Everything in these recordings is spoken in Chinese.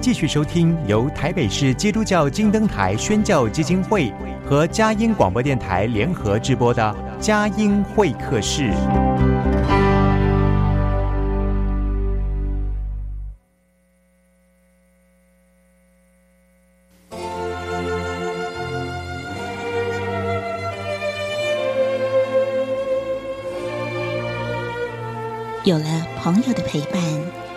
继续收听由台北市基督教金灯台宣教基金会和佳音广播电台联合制播的《佳音会客室》。有了朋友的陪伴，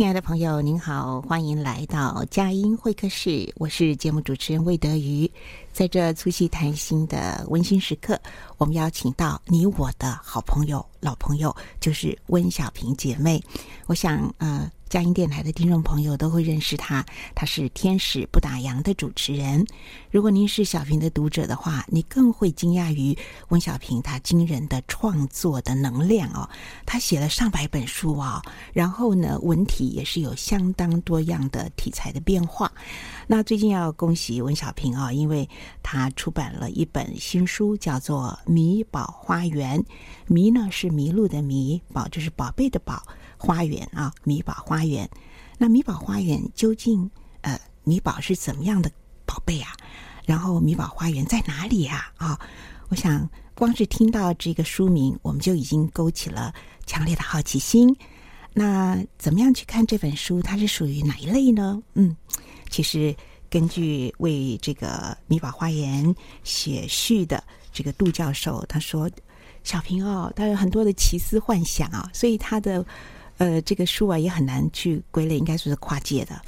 亲爱的朋友，您好，欢迎来到佳音会客室，我是节目主持人魏德瑜。在这促膝谈心的温馨时刻，我们邀请到你我的好朋友、老朋友，就是温小平姐妹。我想，呃。佳音电台的听众朋友都会认识他，他是天使不打烊的主持人。如果您是小平的读者的话，你更会惊讶于温小平他惊人的创作的能量哦。他写了上百本书啊、哦，然后呢，文体也是有相当多样的题材的变化。那最近要恭喜温小平啊、哦，因为他出版了一本新书，叫做《迷宝花园》。迷呢是迷路的迷，宝就是宝贝的宝。花园啊，米宝花园。那米宝花园究竟呃，米宝是怎么样的宝贝啊？然后米宝花园在哪里呀？啊、我想光是听到这个书名，我们就已经勾起了强烈的好奇心。那怎么样去看这本书？它是属于哪一类呢？嗯，其实根据为这个米宝花园写序的这个杜教授他说，小平哦，他有很多的奇思幻想啊、所以他的。呃，这个书啊也很难去归类，应该说是跨界的。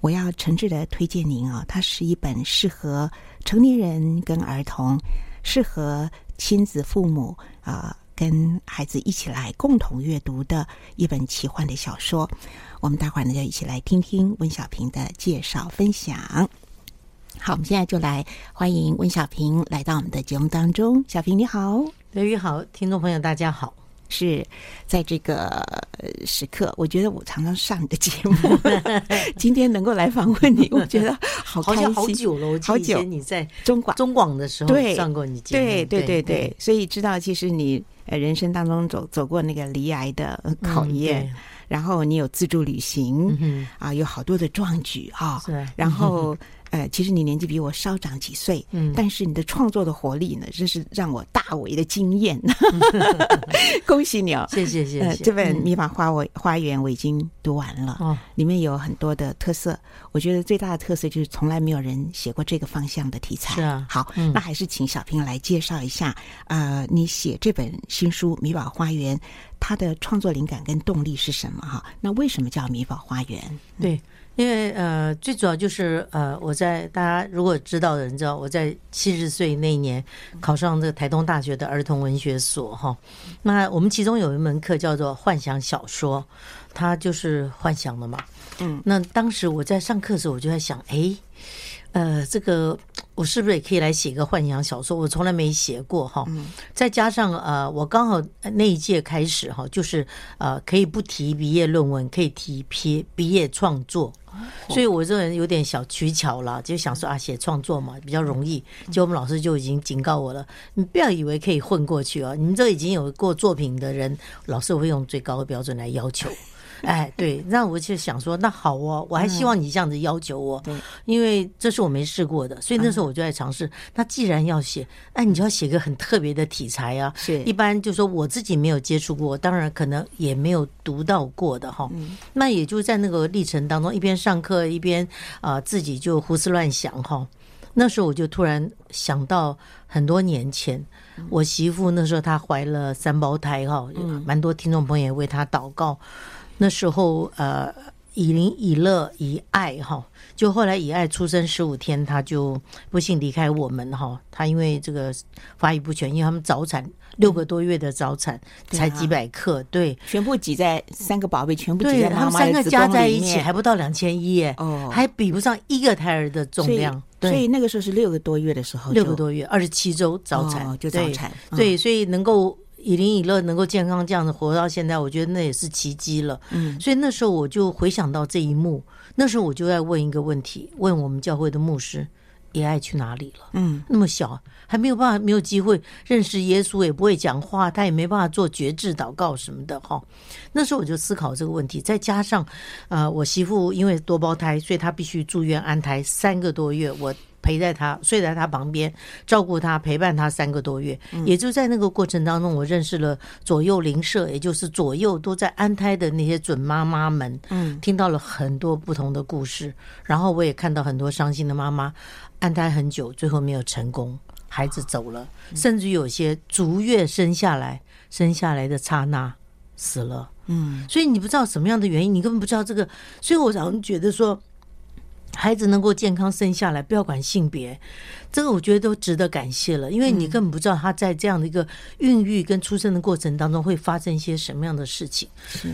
我要诚挚的推荐您啊，它是一本适合成年人跟儿童，适合亲子父母啊、跟孩子一起来共同阅读的一本奇幻的小说。我们待会儿呢就一起来听听温小平的介绍分享。好，我们现在就来欢迎温小平来到我们的节目当中。小平你好，刘宇好，听众朋友大家好。是在这个时刻，我觉得我常常上你的节目，今天能够来访问你，我觉得好开心。好，好久了，好久你在中广中广的时候上过你节目，对对对对，所以知道其实你呃人生当中走走过那个离癌的考验，然后你有自助旅行啊，有好多的壮举啊，然后。呃，其实你年纪比我稍长几岁，嗯，但是你的创作的活力呢，真是让我大为的惊艳。恭喜你哦！谢谢谢谢。呃，这本《迷宝花我花园》我已经读完了，哦，里面有很多的特色。我觉得最大的特色就是从来没有人写过这个方向的题材。是啊，好，那还是请小平来介绍一下，呃，你写这本新书《米宝花园》，它的创作灵感跟动力是什么？哈，那为什么叫《米宝花园》？对。因为呃，最主要就是呃，我在大家如果知道的人知道，我在七十岁那一年考上这个台东大学的儿童文学所哈。那我们其中有一门课叫做幻想小说，它就是幻想的嘛。嗯，那当时我在上课的时候，我就在想，哎。呃，这个我是不是也可以来写个幻想小说？我从来没写过哈。再加上呃，我刚好那一届开始哈，就是呃，可以不提毕业论文，可以提毕毕业创作，所以我这个人有点小取巧啦，就想说啊，写创作嘛比较容易。就我们老师就已经警告我了，你不要以为可以混过去啊，你们这已经有过作品的人，老师会用最高的标准来要求。哎，对，那我就想说，那好哦，我还希望你这样子要求我，对，因为这是我没试过的，所以那时候我就在尝试。那既然要写，哎，你就要写个很特别的题材啊，是一般就说我自己没有接触过，当然可能也没有读到过的哈。那也就在那个历程当中，一边上课一边啊、呃、自己就胡思乱想哈。那时候我就突然想到很多年前，我媳妇那时候她怀了三胞胎哈，蛮多听众朋友也为她祷告。那时候呃，以林以乐以爱哈，就后来以爱出生十五天，他就不幸离开我们哈。他因为这个发育不全，因为他们早产。六个多月的早产才几百克，对，全部挤在三个宝贝，全部挤在他们三个加在一起还不到两千一，哦，还比不上一个胎儿的重量。所以那个时候是六个多月的时候，六个多月，二十七周早产就早产，对，所以能够以林以乐，能够健康这样子活到现在，我觉得那也是奇迹了。嗯，所以那时候我就回想到这一幕，那时候我就在问一个问题，问我们教会的牧师。也爱去哪里了？嗯，那么小还没有办法，没有机会认识耶稣，也不会讲话，他也没办法做觉志祷告什么的哈。那时候我就思考这个问题，再加上呃，我媳妇因为多胞胎，所以她必须住院安胎三个多月，我陪在他，睡在他旁边，照顾他，陪伴他三个多月。也就在那个过程当中，我认识了左右邻舍，也就是左右都在安胎的那些准妈妈们，嗯，听到了很多不同的故事，然后我也看到很多伤心的妈妈。安胎很久，最后没有成功，孩子走了，甚至有些足月生下来，生下来的刹那死了。嗯，所以你不知道什么样的原因，你根本不知道这个。所以我常觉得说，孩子能够健康生下来，不要管性别，这个我觉得都值得感谢了，因为你根本不知道他在这样的一个孕育跟出生的过程当中会发生一些什么样的事情。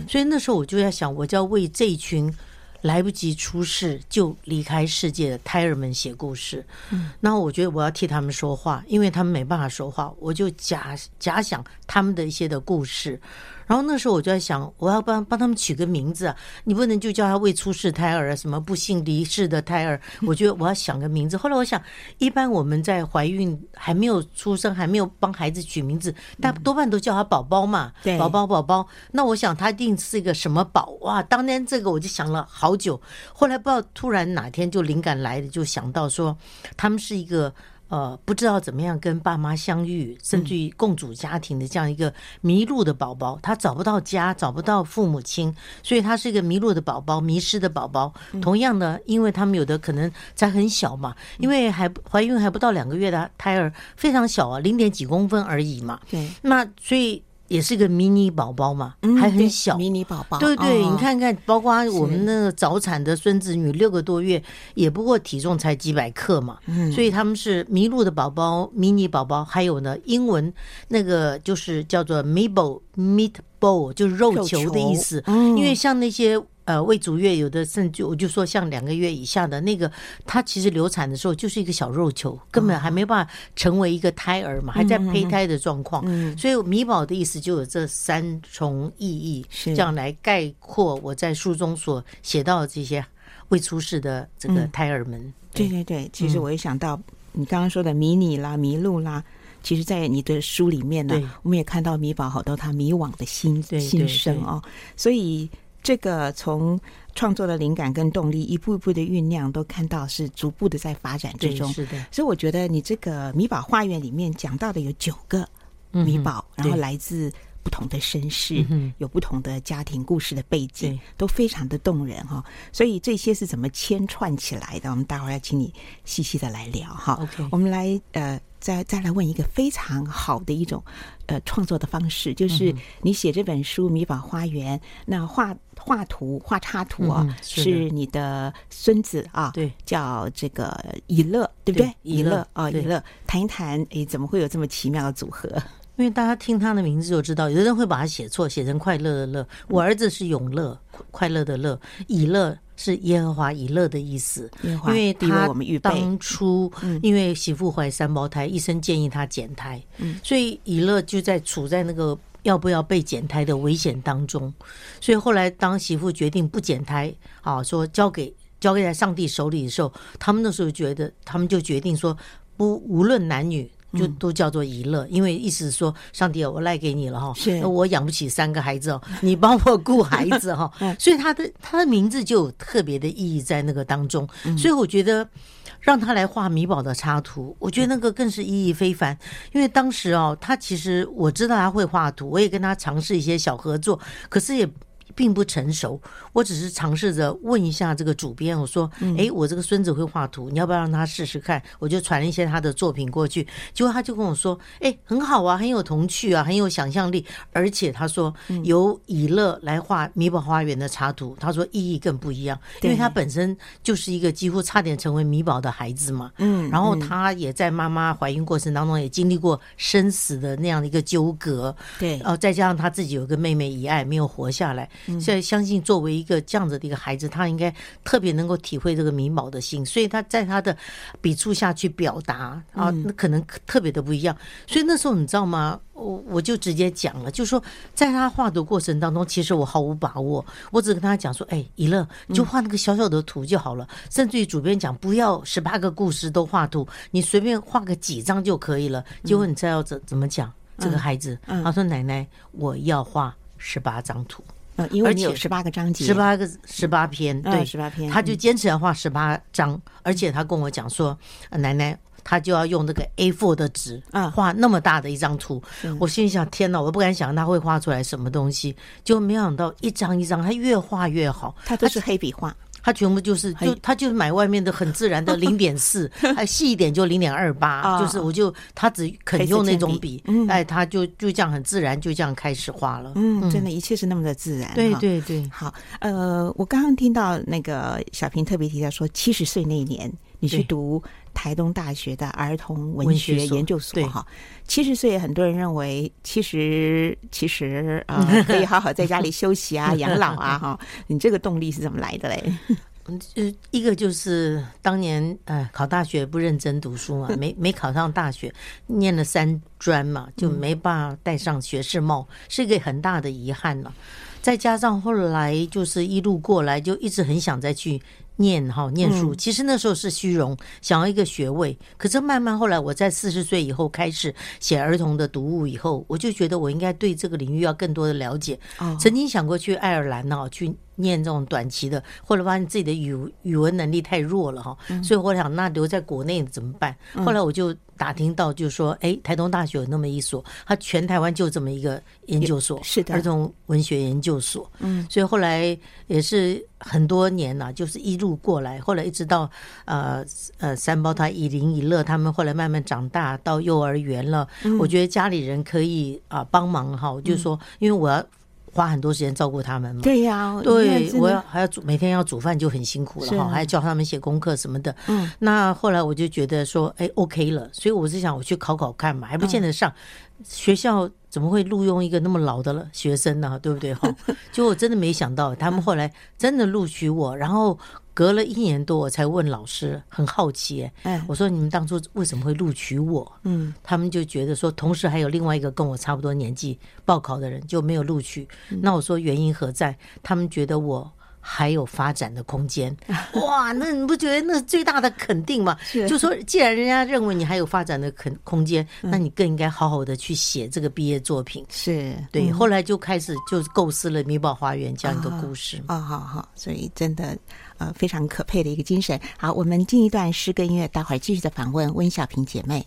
所以那时候我就在想，我就要为这一群。来不及出世就离开世界的胎儿们写故事，嗯，那我觉得我要替他们说话，因为他们没办法说话，我就假假想他们的一些的故事。然后那时候我就在想，我要帮帮他们取个名字啊！你不能就叫他未出世胎儿，什么不幸离世的胎儿。我觉得我要想个名字。后来我想，一般我们在怀孕还没有出生，还没有帮孩子取名字，大多半都叫他宝宝嘛，宝宝宝宝。那我想他一定是一个什么宝哇！当年这个我就想了好久，后来不知道突然哪天就灵感来了，就想到说他们是一个。呃，不知道怎么样跟爸妈相遇，甚至于共组家庭的这样一个迷路的宝宝，他找不到家，找不到父母亲，所以他是一个迷路的宝宝，迷失的宝宝。同样的，因为他们有的可能才很小嘛，因为还怀孕还不到两个月的胎儿非常小啊，零点几公分而已嘛。对，那所以。也是个迷你宝宝嘛，还很小，迷你宝宝。对对，你看看，包括我们那个早产的孙子女，六个多月，也不过体重才几百克嘛。所以他们是迷路的宝宝，迷你宝宝。还有呢，英文那个就是叫做就是肉球的意思。因为像那些。呃，未足月有的甚至我就说像两个月以下的那个，它其实流产的时候就是一个小肉球，根本还没办法成为一个胎儿嘛，还在胚胎的状况。所以米宝的意思就有这三重意义，这样来概括我在书中所写到的这些未出世的这个胎儿们。对对对，其实我也想到你刚刚说的迷你啦、迷路啦，其实，在你的书里面呢，我们也看到米宝好多他迷惘的心心声哦，所以。这个从创作的灵感跟动力一步一步的酝酿，都看到是逐步的在发展之中。是的，所以我觉得你这个米宝花园里面讲到的有九个米宝，嗯、然后来自不同的身世，嗯、有不同的家庭故事的背景，都非常的动人哈。所以这些是怎么牵串起来的？我们待会儿要请你细细的来聊哈。我们来呃。再再来问一个非常好的一种呃创作的方式，就是你写这本书《米宝花园》，那画画图画插图啊，是你的孙子啊，对，叫这个以乐，对不对？以乐啊，以乐，谈一谈，诶，怎么会有这么奇妙的组合？因为大家听他的名字就知道，有的人会把它写错，写成快乐的乐。我儿子是永乐，快乐的乐，以乐。是耶和华以乐的意思，因为他当初因为媳妇怀三胞胎，医生建议他减胎，所以以乐就在处在那个要不要被减胎的危险当中，所以后来当媳妇决定不减胎，啊，说交给交给在上帝手里的时候，他们那时候觉得，他们就决定说不，无论男女。就都叫做以乐，因为意思是说，上帝，我赖给你了哈，那我养不起三个孩子哦，你帮我顾孩子哈，所以他的他的名字就有特别的意义在那个当中，所以我觉得让他来画米宝的插图，我觉得那个更是意义非凡，因为当时哦，他其实我知道他会画图，我也跟他尝试一些小合作，可是也。并不成熟，我只是尝试着问一下这个主编，我说：“哎，我这个孙子会画图，你要不要让他试试看？”我就传了一些他的作品过去，结果他就跟我说：“哎，很好啊，很有童趣啊，很有想象力，而且他说由以乐来画米宝花园的插图，他说意义更不一样，因为他本身就是一个几乎差点成为米宝的孩子嘛，嗯，然后他也在妈妈怀孕过程当中也经历过生死的那样的一个纠葛，对，然后再加上他自己有个妹妹以爱没有活下来，所以相信作为一个这样子的一个孩子，他应该特别能够体会这个迷茫的心，所以他在他的笔触下去表达啊，那可能特别的不一样。所以那时候你知道吗？我我就直接讲了，就是说在他画的过程当中，其实我毫无把握，我只跟他讲说，哎，一乐，你就画那个小小的图就好了。甚至于主编讲，不要十八个故事都画图，你随便画个几张就可以了。结果你知道要怎怎么讲？这个孩子他说：“奶奶，我要画十八张图。”嗯，因为你有十八个章节，十八个十八篇，对，十八篇，他就坚持要画十八张，而且他跟我讲说：“奶奶。”他就要用那个 A4 的纸啊，画那么大的一张图。我心里想：天哪，我不敢想他会画出来什么东西。就没想到一张一张，他越画越好。他都是黑笔画，他全部就是就他就是买外面的很自然的 零点四，还细一点就零点二八。就是我就他只肯用那种笔，哎，他就就这样很自然就这样开始画了。嗯，真的，一切是那么的自然。对对对，好，呃，我刚刚听到那个小平特别提到说，七十岁那一年你去读。台东大学的儿童文学研究所哈，七十岁很多人认为其实其实啊、呃、可以好好在家里休息啊 养老啊哈，你这个动力是怎么来的嘞？嗯，一个就是当年呃考大学不认真读书嘛，没没考上大学，念了三专嘛，就没办法戴上学士帽，是一个很大的遗憾了。再加上后来就是一路过来，就一直很想再去。念哈念书，其实那时候是虚荣，想要一个学位。可是慢慢后来，我在四十岁以后开始写儿童的读物以后，我就觉得我应该对这个领域要更多的了解。曾经想过去爱尔兰呢，去念这种短期的，或者发现自己的语语文能力太弱了哈，所以我想那留在国内怎么办？后来我就。打听到就是说，哎，台东大学有那么一所，它全台湾就这么一个研究所，是的，儿童文学研究所。嗯，所以后来也是很多年了，就是一路过来，后来一直到呃呃三胞胎以林以乐他们后来慢慢长大到幼儿园了，嗯、我觉得家里人可以啊帮忙哈，就是说，因为我要。花很多时间照顾他们嘛？对呀，对，我要还要煮，每天要煮饭就很辛苦了哈，还要教他们写功课什么的。嗯，那后来我就觉得说，哎，OK 了，所以我是想我去考考看嘛，还不见得上。学校怎么会录用一个那么老的学生呢？对不对？哈，就我真的没想到，他们后来真的录取我，然后。隔了一年多，我才问老师，很好奇，哎，我说你们当初为什么会录取我？嗯，他们就觉得说，同时还有另外一个跟我差不多年纪报考的人就没有录取。那我说原因何在？他们觉得我还有发展的空间。哇，那你不觉得那是最大的肯定吗？就说既然人家认为你还有发展的肯空间，那你更应该好好的去写这个毕业作品。是对，后来就开始就构思了《米宝花园》这样一个故事。啊，好好，所以真的。呃，非常可佩的一个精神。好，我们进一段诗歌音乐，待会儿继续的访问温小平姐妹。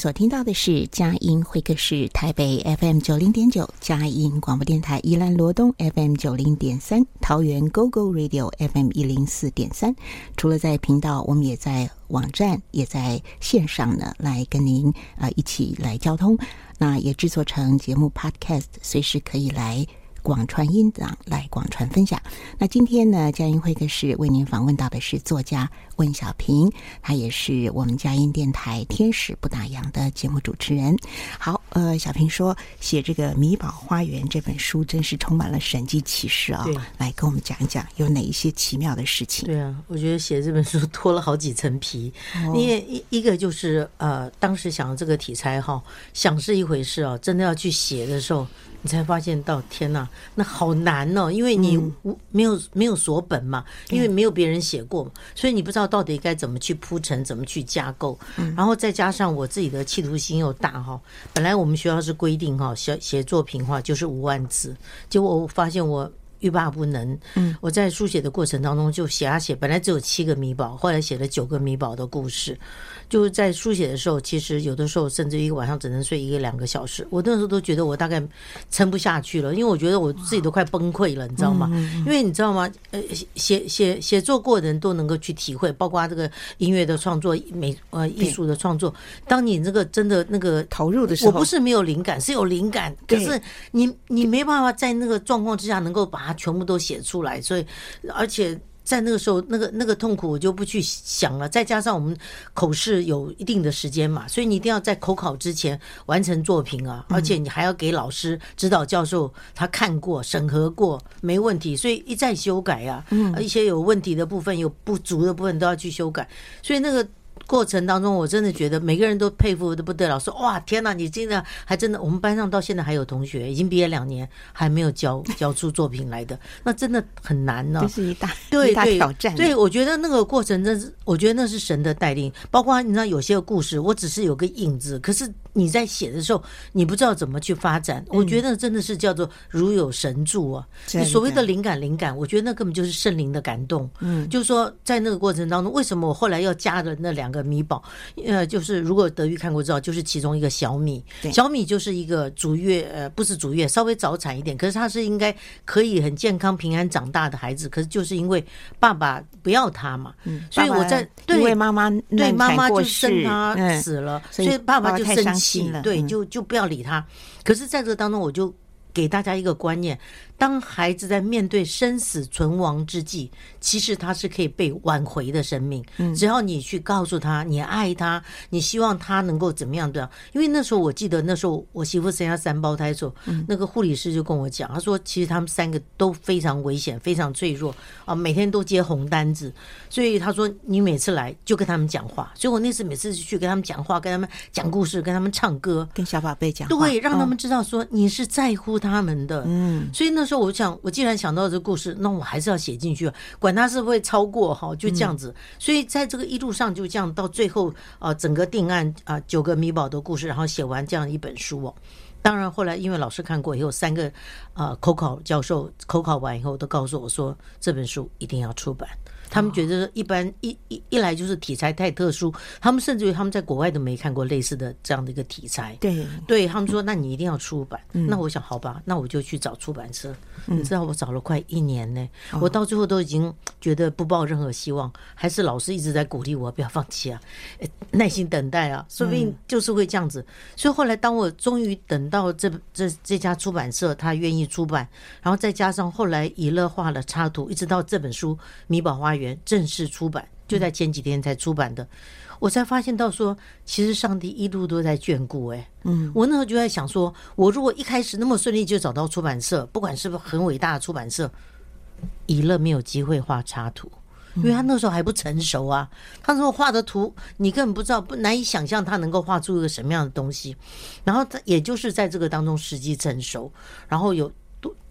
所听到的是佳音会客室台北 FM 九零点九，佳音广播电台宜兰罗东 FM 九零点三，桃园 GO GO Radio FM 一零四点三。除了在频道，我们也在网站，也在线上呢，来跟您啊、一起来交通。那也制作成节目 Podcast，随时可以来。广传音档来广传分享。那今天呢，佳音会客室为您访问到的是作家温小平，他也是我们佳音电台《天使不打烊》的节目主持人。好，呃，小平说写这个《米宝花园》这本书，真是充满了神迹奇事啊、哦！来跟我们讲一讲有哪一些奇妙的事情？对啊，我觉得写这本书脱了好几层皮。因为一一个就是呃，当时想这个题材哈，想是一回事啊，真的要去写的时候。你才发现到天哪，那好难哦！因为你没有没有锁本嘛，因为没有别人写过嘛，所以你不知道到底该怎么去铺陈，怎么去架构。然后再加上我自己的企图心又大哈，本来我们学校是规定哈，写写作品话就是五万字，结果我发现我欲罢不能。我在书写的过程当中就写啊写，本来只有七个米宝，后来写了九个米宝的故事。就是在书写的时候，其实有的时候甚至一个晚上只能睡一个两个小时。我那时候都觉得我大概撑不下去了，因为我觉得我自己都快崩溃了，你知道吗？因为你知道吗？呃，写写写作过的人都能够去体会，包括这个音乐的创作、美呃艺术的创作。当你这个真的那个投入的时候，我不是没有灵感，是有灵感，可是你你没办法在那个状况之下能够把它全部都写出来，所以而且。在那个时候，那个那个痛苦我就不去想了。再加上我们口试有一定的时间嘛，所以你一定要在口考之前完成作品啊，而且你还要给老师、指导教授他看过、审核过，没问题，所以一再修改啊，一些有问题的部分、有不足的部分都要去修改，所以那个。过程当中，我真的觉得每个人都佩服的不得了，说哇天哪，你真的还真的，我们班上到现在还有同学已经毕业两年还没有交交出作品来的，那真的很难呢、哦。这是一大对一大挑战。对，我觉得那个过程真是，我觉得那是神的带领。包括你知道有些故事，我只是有个影子，可是你在写的时候，你不知道怎么去发展。我觉得真的是叫做如有神助啊。你所谓的灵感，灵感，我觉得那根本就是圣灵的感动。嗯，就是说在那个过程当中，为什么我后来要加了那两个？米宝，呃，就是如果德育看过知道，就是其中一个小米，小米就是一个足月，呃，不是足月，稍微早产一点，可是他是应该可以很健康平安长大的孩子，可是就是因为爸爸不要他嘛，嗯、所以我在对妈妈对妈妈就生他死了，嗯、所以爸爸就生气了，对，就就不要理他。可是在这个当中，我就给大家一个观念。当孩子在面对生死存亡之际，其实他是可以被挽回的生命。只要你去告诉他，你爱他，你希望他能够怎么样的。因为那时候我记得，那时候我媳妇生下三胞胎的时候，那个护理师就跟我讲，他说其实他们三个都非常危险，非常脆弱啊，每天都接红单子。所以他说你每次来就跟他们讲话。所以我那次每次去跟他们讲话，跟他们讲故事，跟他们唱歌，跟小宝贝讲话，对，让他们知道说你是在乎他们的。嗯，所以那。我想，我既然想到这个故事，那我还是要写进去，管他是不会超过哈，就这样子。所以在这个一路上，就这样到最后啊，整个定案啊，九个米宝的故事，然后写完这样一本书哦。当然后来因为老师看过以后，三个啊口考教授口考完以后都告诉我说，这本书一定要出版。他们觉得一般一一一来就是题材太特殊，他们甚至于他们在国外都没看过类似的这样的一个题材。对，对他们说，那你一定要出版。那我想，好吧，那我就去找出版社。你知道我找了快一年呢，我到最后都已经觉得不抱任何希望，还是老师一直在鼓励我不要放弃啊，耐心等待啊，说不定就是会这样子。所以后来当我终于等到这这这家出版社他愿意出版，然后再加上后来以乐画了插图，一直到这本书《米宝花园》。正式出版，就在前几天才出版的，我才发现到说，其实上帝一路都在眷顾。哎，嗯，我那时候就在想说，我如果一开始那么顺利就找到出版社，不管是不是很伟大的出版社，以乐没有机会画插图，因为他那时候还不成熟啊。他说画的图，你根本不知道，不难以想象他能够画出一个什么样的东西。然后他也就是在这个当中时机成熟，然后有。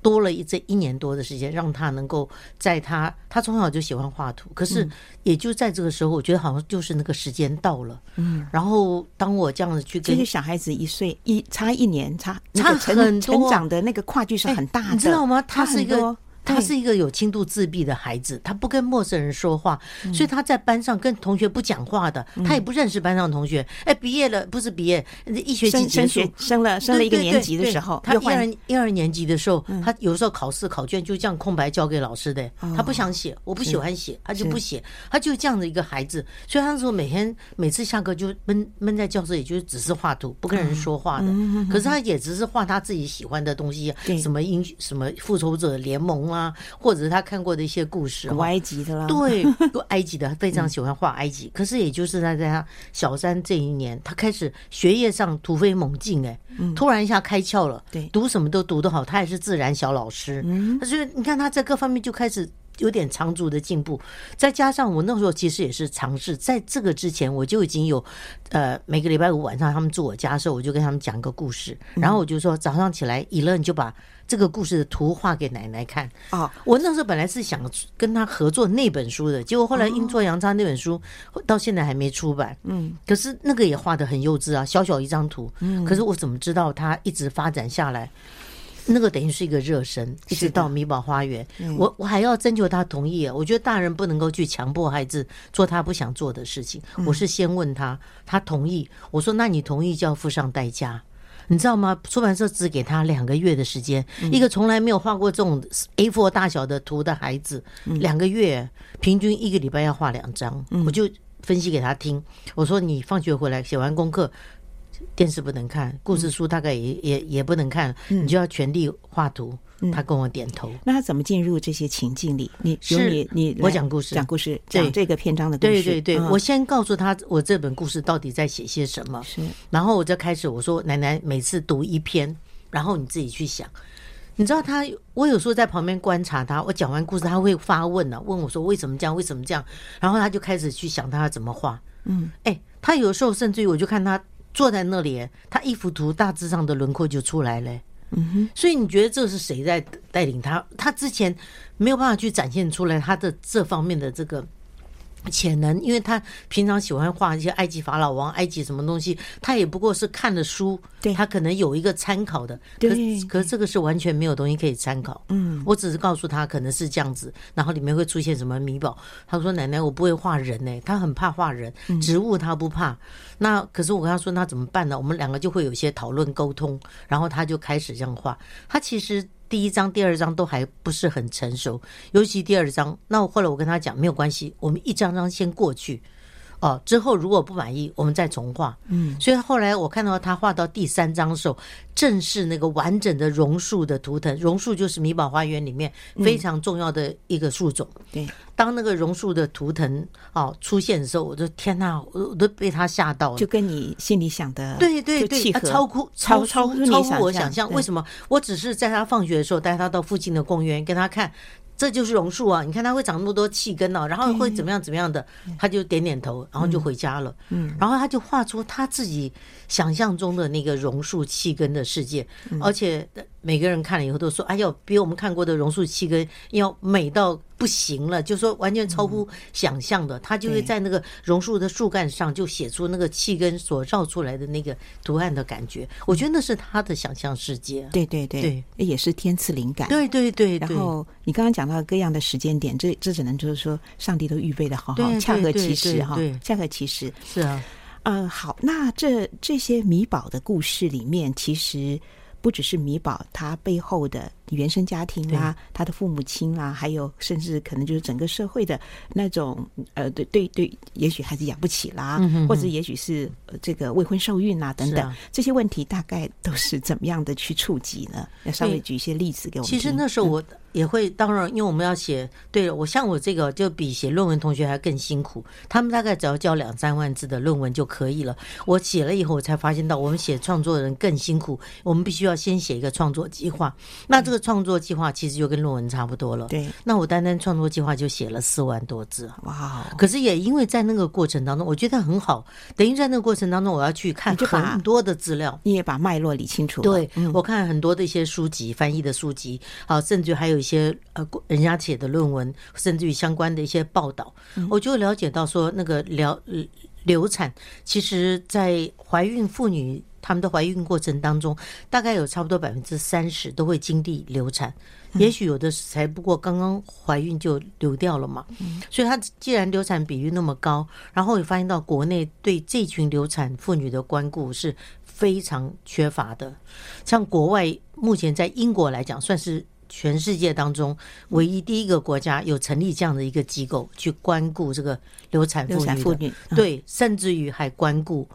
多多了一这一年多的时间，让他能够在他他从小就喜欢画图，可是也就在这个时候，我觉得好像就是那个时间到了。嗯，然后当我这样子去跟，这个小孩子一岁一差一年差差很多，成长的那个跨距是很大的，你知道吗？他是一个。他是一个有轻度自闭的孩子，他不跟陌生人说话，所以他在班上跟同学不讲话的，他也不认识班上同学。哎，毕业了不是毕业，一学期结束，升了升了一个年级的时候，他一二一二年级的时候，他有时候考试考卷就这样空白交给老师的，他不想写，我不喜欢写，他就不写，他就这样的一个孩子，所以他那时候每天每次下课就闷闷在教室里，就只是画图，不跟人说话的。可是他也只是画他自己喜欢的东西，什么英什么复仇者联盟啊，或者是他看过的一些故事，古埃及的啦，对，埃及的，他非常 喜欢画埃及。可是也就是他在他小三这一年，他开始学业上突飞猛进，哎，突然一下开窍了，对，读什么都读得好，他也是自然小老师，他就你看他在各方面就开始。有点长足的进步，再加上我那时候其实也是尝试，在这个之前我就已经有，呃，每个礼拜五晚上他们住我家的时候，我就跟他们讲个故事，然后我就说早上起来，以乐你就把这个故事的图画给奶奶看。啊。我那时候本来是想跟他合作那本书的，结果后来阴错阳差那本书到现在还没出版，嗯，可是那个也画的很幼稚啊，小小一张图，嗯，可是我怎么知道他一直发展下来？那个等于是一个热身，一直到米宝花园，我我还要征求他同意啊！我觉得大人不能够去强迫孩子做他不想做的事情。我是先问他，他同意。我说：“那你同意就要付上代价，你知道吗？”出版社只给他两个月的时间，一个从来没有画过这种 A4 大小的图的孩子，两个月平均一个礼拜要画两张。我就分析给他听，我说：“你放学回来写完功课。”电视不能看，故事书大概也也也不能看，你就要全力画图。他跟我点头。那他怎么进入这些情境里？你是你你我讲故事，讲故事，讲这个篇章的故事。对对对，我先告诉他我这本故事到底在写些什么。是，然后我就开始我说奶奶每次读一篇，然后你自己去想。你知道他，我有时候在旁边观察他，我讲完故事他会发问呢，问我说为什么这样，为什么这样？然后他就开始去想他要怎么画。嗯，哎，他有时候甚至于我就看他。坐在那里，他一幅图大致上的轮廓就出来了。嗯哼，所以你觉得这是谁在带领他？他之前没有办法去展现出来他的这方面的这个。潜能，因为他平常喜欢画一些埃及法老王、埃及什么东西，他也不过是看了书，对，他可能有一个参考的，对，可可是这个是完全没有东西可以参考。嗯，我只是告诉他可能是这样子，然后里面会出现什么米宝。他说：“奶奶，我不会画人呢、欸，他很怕画人，植物他不怕。”那可是我跟他说：“那怎么办呢？”我们两个就会有一些讨论沟通，然后他就开始这样画。他其实。第一章、第二章都还不是很成熟，尤其第二章。那我后来我跟他讲，没有关系，我们一张张先过去。哦，之后如果不满意，我们再重画。嗯，所以后来我看到他画到第三张的时候，正是那个完整的榕树的图腾。榕树就是米宝花园里面非常重要的一个树种。对，当那个榕树的图腾哦出现的时候，我就天哪，我都被他吓到了。就跟你心里想的，对对对，超乎超超超乎我想象。为什么？我只是在他放学的时候带他到附近的公园，跟他看。这就是榕树啊！你看它会长那么多气根哦，然后会怎么样怎么样的，他就点点头，然后就回家了。嗯，然后他就画出他自己想象中的那个榕树气根的世界，而且每个人看了以后都说：“哎呦，比我们看过的榕树气根要美到。”不行了，就说完全超乎想象的，他就会在那个榕树的树干上就写出那个气根所绕出来的那个图案的感觉。我觉得那是他的想象世界。对对对，对，也是天赐灵感。对对对。然后你刚刚讲到各样的时间点，这这只能就是说上帝都预备的好好，恰合其时哈，恰合其时。是啊，呃，好，那这这些米宝的故事里面，其实不只是米宝，它背后的。原生家庭啦、啊，他的父母亲啦、啊，还有甚至可能就是整个社会的那种呃，对对对，也许孩子养不起啦，嗯、哼哼或者也许是这个未婚受孕啊等等、啊、这些问题，大概都是怎么样的去触及呢？要稍微举一些例子给我们。其实那时候我也会，当然，因为我们要写，对了我像我这个就比写论文同学还更辛苦，他们大概只要交两三万字的论文就可以了。我写了以后，我才发现到我们写创作的人更辛苦，我们必须要先写一个创作计划。那这个。创作计划其实就跟论文差不多了。对，那我单单创作计划就写了四万多字。哇！可是也因为在那个过程当中，我觉得很好。等于在那个过程当中，我要去看很多的资料，你也把脉络理清楚。对，我看很多的一些书籍，翻译的书籍，好，甚至还有一些呃人家写的论文，甚至于相关的一些报道，我就了解到说，那个疗流产，其实在怀孕妇女。他们的怀孕过程当中，大概有差不多百分之三十都会经历流产，也许有的才不过刚刚怀孕就流掉了嘛。所以他既然流产比率那么高，然后也发现到国内对这群流产妇女的关顾是非常缺乏的。像国外目前在英国来讲，算是。全世界当中唯一第一个国家有成立这样的一个机构去关顾这个流产妇女，对，甚至于还关顾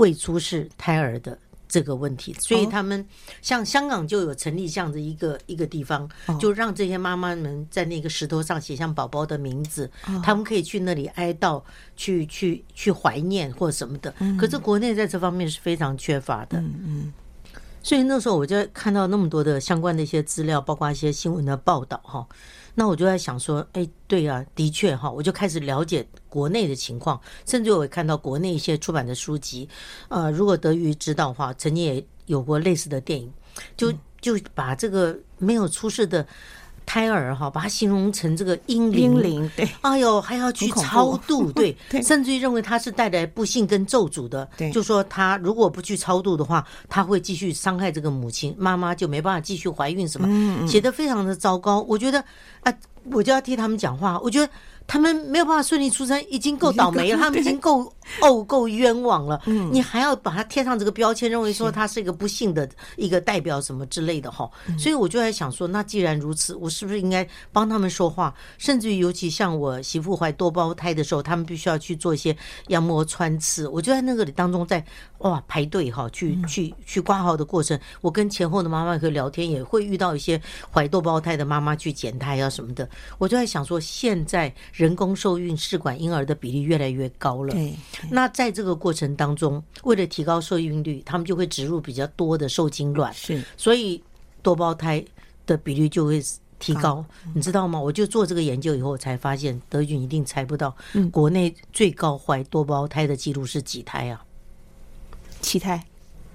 未出世胎儿的这个问题。所以他们像香港就有成立这样的一个一个地方，就让这些妈妈们在那个石头上写上宝宝的名字，他们可以去那里哀悼，去去去怀念或什么的。可是国内在这方面是非常缺乏的。嗯嗯。所以那时候我就看到那么多的相关的一些资料，包括一些新闻的报道哈，那我就在想说，哎，对啊，的确哈，我就开始了解国内的情况，甚至我也看到国内一些出版的书籍，呃，如果德语知道的话，曾经也有过类似的电影，就就把这个没有出世的。胎儿哈，把它形容成这个婴灵，对，哎呦，还要去超度，对，甚至于认为他是带来不幸跟咒诅的，对，就说他如果不去超度的话，他会继续伤害这个母亲，妈妈就没办法继续怀孕什么，写的非常的糟糕。我觉得啊，我就要替他们讲话，我觉得。他们没有办法顺利出生，已经够倒霉了。他们已经够哦，够冤枉了。嗯，你还要把它贴上这个标签，认为说他是一个不幸的一个代表什么之类的哈。所以我就在想说，那既然如此，我是不是应该帮他们说话？甚至于，尤其像我媳妇怀多胞胎的时候，他们必须要去做一些羊膜穿刺。我就在那个里当中，在哇排队哈，去去去挂号的过程，我跟前后的妈妈可以聊天，也会遇到一些怀多胞胎的妈妈去检胎啊什么的。我就在想说，现在。人工受孕试管婴儿的比例越来越高了。对，那在这个过程当中，为了提高受孕率，他们就会植入比较多的受精卵。是，所以多胞胎的比率就会提高。你知道吗？我就做这个研究以后，才发现德军一定猜不到，国内最高怀多胞胎的记录是几胎啊？七胎、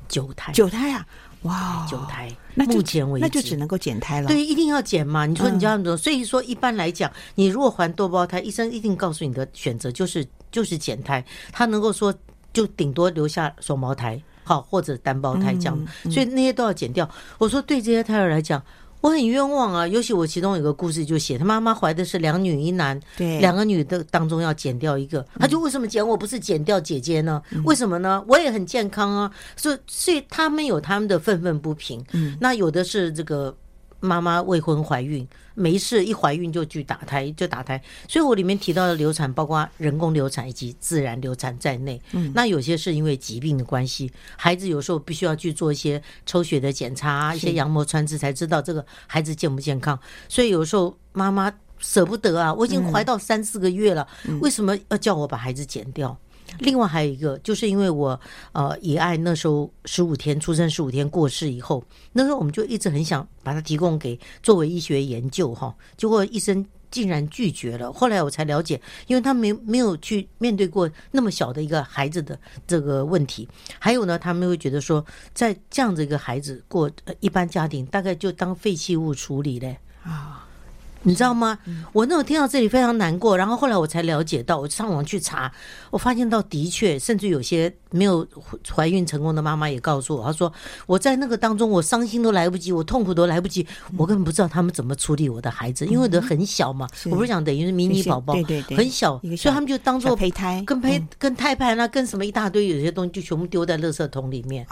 九胎、九胎啊！哇，九胎，那目前为止那就只能够减胎了。对，一定要减嘛。你说你这样子，所以说一般来讲，你如果怀多胞胎，医生一定告诉你的选择就是就是减胎。他能够说就顶多留下双胞胎，好或者单胞胎这样，所以那些都要减掉。我说对这些胎儿来讲。我很冤枉啊！尤其我其中有个故事就写，他妈妈怀的是两女一男，对，两个女的当中要减掉一个，他就为什么减我不是减掉姐姐呢？为什么呢？我也很健康啊，所以所以他们有他们的愤愤不平。嗯，那有的是这个。妈妈未婚怀孕没事，一怀孕就去打胎，就打胎。所以我里面提到的流产，包括人工流产以及自然流产在内。嗯，那有些是因为疾病的关系，孩子有时候必须要去做一些抽血的检查，一些羊膜穿刺，才知道这个孩子健不健康。所以有时候妈妈舍不得啊，我已经怀到三四个月了，为什么要叫我把孩子剪掉？另外还有一个，就是因为我呃，也爱那时候十五天出生，十五天过世以后，那时候我们就一直很想把它提供给作为医学研究哈，结果医生竟然拒绝了。后来我才了解，因为他没没有去面对过那么小的一个孩子的这个问题，还有呢，他们会觉得说，在这样子一个孩子过一般家庭，大概就当废弃物处理嘞啊。你知道吗？我那时候听到这里非常难过，然后后来我才了解到，我上网去查，我发现到的确，甚至有些没有怀孕成功的妈妈也告诉我，她说我在那个当中，我伤心都来不及，我痛苦都来不及，我根本不知道他们怎么处理我的孩子，因为我的很小嘛，我不是讲等于是迷你宝宝，对对对，很小，所以他们就当做胚胎，跟胚跟胎盘啊，跟什么一大堆有些东西就全部丢在垃圾桶里面，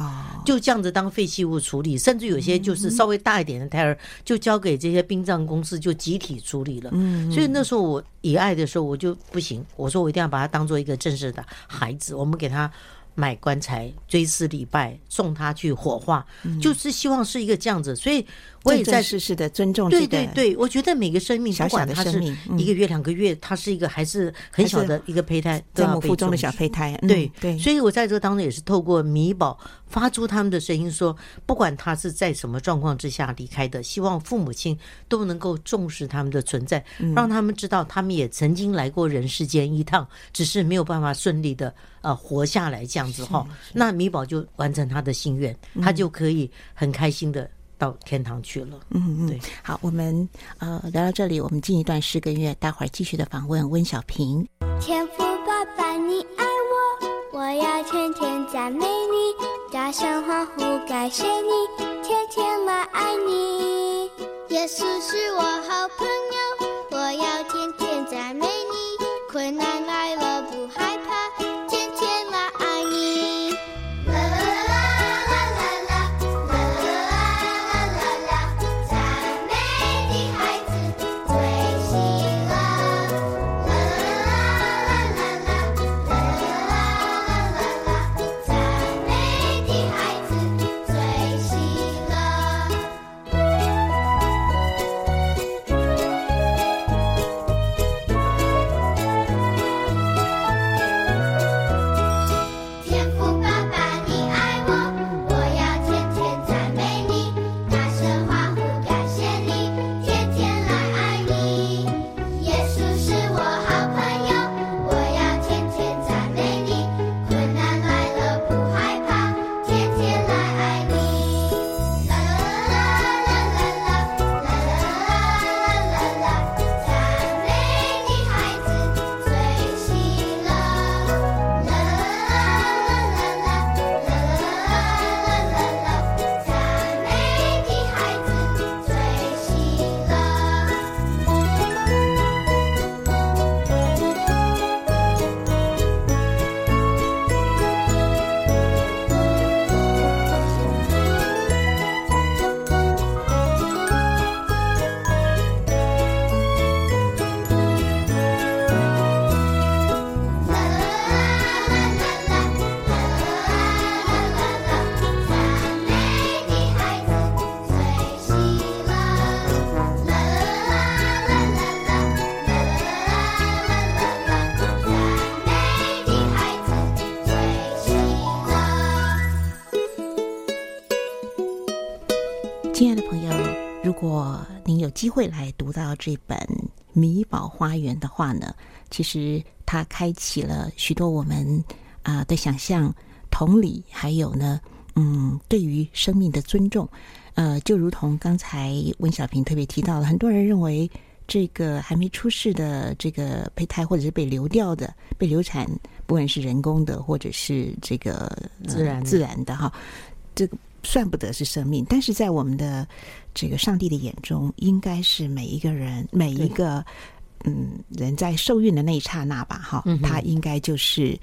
就这样子当废弃物处理，甚至有些就是稍微大一点的胎儿，就交给这些殡葬公司就集体。体处理了，所以那时候我以爱的时候，我就不行。我说我一定要把他当做一个正式的孩子，我们给他买棺材、追思礼拜，送他去火化，就是希望是一个这样子。所以。我也在世事的尊重，对对对，我觉得每个生命，不管他是一个月两个月，他是一个还是很小的一个胚胎，在母腹中的小胚胎，对对。所以我在这个当中也是透过米宝发出他们的声音，说不管他是在什么状况之下离开的，希望父母亲都能够重视他们的存在，让他们知道他们也曾经来过人世间一趟，只是没有办法顺利的呃活下来这样子哈。那米宝就完成他的心愿，他就可以很开心的。到天堂去了。嗯嗯，对。好，我们呃聊到这里，我们进一段诗歌音乐，待会儿继续的访问温小平。天父爸爸，你爱我，我要天天赞美你，大声欢呼感谢你，天天来爱你。耶稣是我好朋友，机会来读到这本《米宝花园》的话呢，其实它开启了许多我们啊、呃、的想象、同理，还有呢，嗯，对于生命的尊重。呃，就如同刚才温小平特别提到了，很多人认为这个还没出世的这个胚胎，或者是被流掉的、被流产，不管是人工的或者是这个、呃、自然自然的哈，这个。算不得是生命，但是在我们的这个上帝的眼中，应该是每一个人每一个嗯人在受孕的那一刹那吧，哈，他应该就是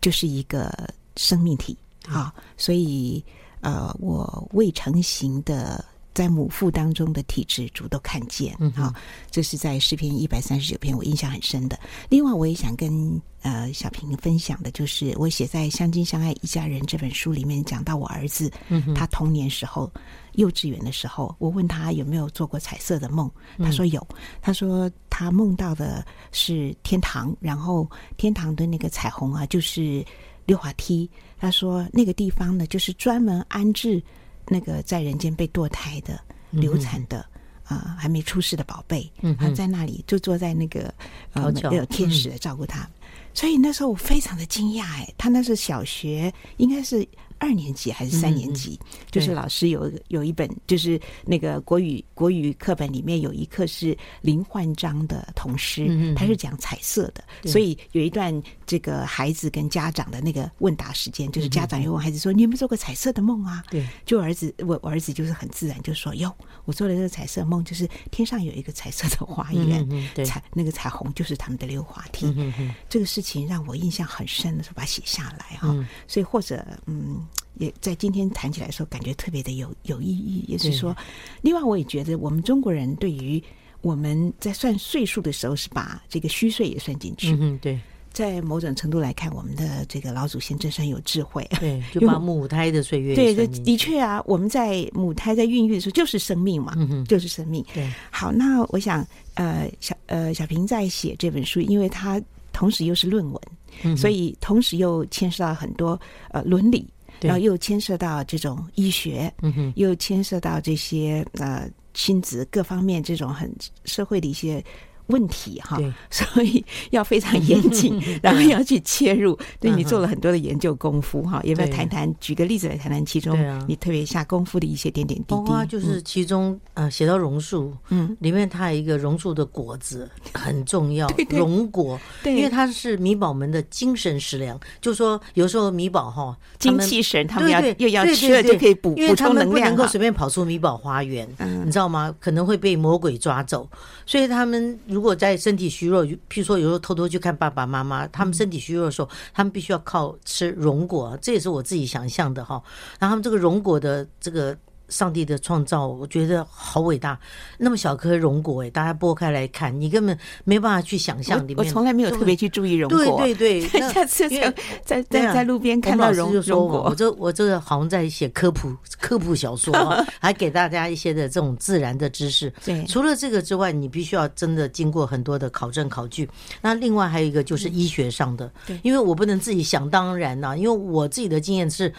就是一个生命体，啊，所以呃，我未成型的。在母腹当中的体质，主都看见。嗯，好，这是在诗篇一百三十九篇，我印象很深的。另外，我也想跟呃小平分享的，就是我写在《相亲相爱一家人》这本书里面，讲到我儿子，嗯他童年时候幼稚园的时候，我问他有没有做过彩色的梦，他说有。他说他梦到的是天堂，然后天堂的那个彩虹啊，就是溜滑梯。他说那个地方呢，就是专门安置。那个在人间被堕胎的、流产的啊、呃，还没出世的宝贝，他在那里就坐在那个呃，有天使来照顾他，所以那时候我非常的惊讶哎，他那是小学，应该是。二年级还是三年级？嗯、就是老师有有一本，就是那个国语国语课本里面有一课是林焕章的童诗，嗯、他是讲彩色的，所以有一段这个孩子跟家长的那个问答时间，就是家长又问孩子说：“嗯、你有没有做过彩色的梦啊？”对，就儿子我我儿子就是很自然就说：“哟，我做了这个彩色梦，就是天上有一个彩色的花园，嗯、彩那个彩虹就是他们的溜滑梯。嗯”这个事情让我印象很深的时候，把它写下来哈。嗯、所以或者嗯。也在今天谈起来的时候，感觉特别的有有意义。也是说，另外我也觉得，我们中国人对于我们在算岁数的时候，是把这个虚岁也算进去。嗯，对。在某种程度来看，我们的这个老祖先真是很有智慧。对，就把母胎的岁月。对，的的确啊，我们在母胎在孕育的时候就是生命嘛，就是生命。对。好，那我想，呃，小呃小平在写这本书，因为他同时又是论文，嗯、所以同时又牵涉到很多呃伦理。然后又牵涉到这种医学，嗯哼，又牵涉到这些呃亲子各方面这种很社会的一些问题哈，所以要非常严谨，然后要去切入。对，你做了很多的研究功夫哈，有没有谈谈？举个例子来谈谈其中你特别下功夫的一些点点滴滴。包括就是其中呃写到榕树，嗯，里面它有一个榕树的果子 很重要，榕果，因为它是米宝们的精神食粮。就说有时候米宝哈精气神，他们要又要吃了就可以补补充能量，不能够随便跑出米宝花园，你知道吗？可能会被魔鬼抓走，所以他们。如果在身体虚弱，譬如说有时候偷偷去看爸爸妈妈，他们身体虚弱的时候，他们必须要靠吃荣果，这也是我自己想象的哈。然后他们这个荣果的这个。上帝的创造，我觉得好伟大。那么小颗荣果，哎，大家剥开来看，你根本没办法去想象里面。我从来没有特别去注意荣果。对对对，下次在在在在路边看到榕就说我，我这我这个好像在写科普科普小说，还给大家一些的这种自然的知识。对，除了这个之外，你必须要真的经过很多的考证考据。那另外还有一个就是医学上的，对，因为我不能自己想当然呐，因为我自己的经验是。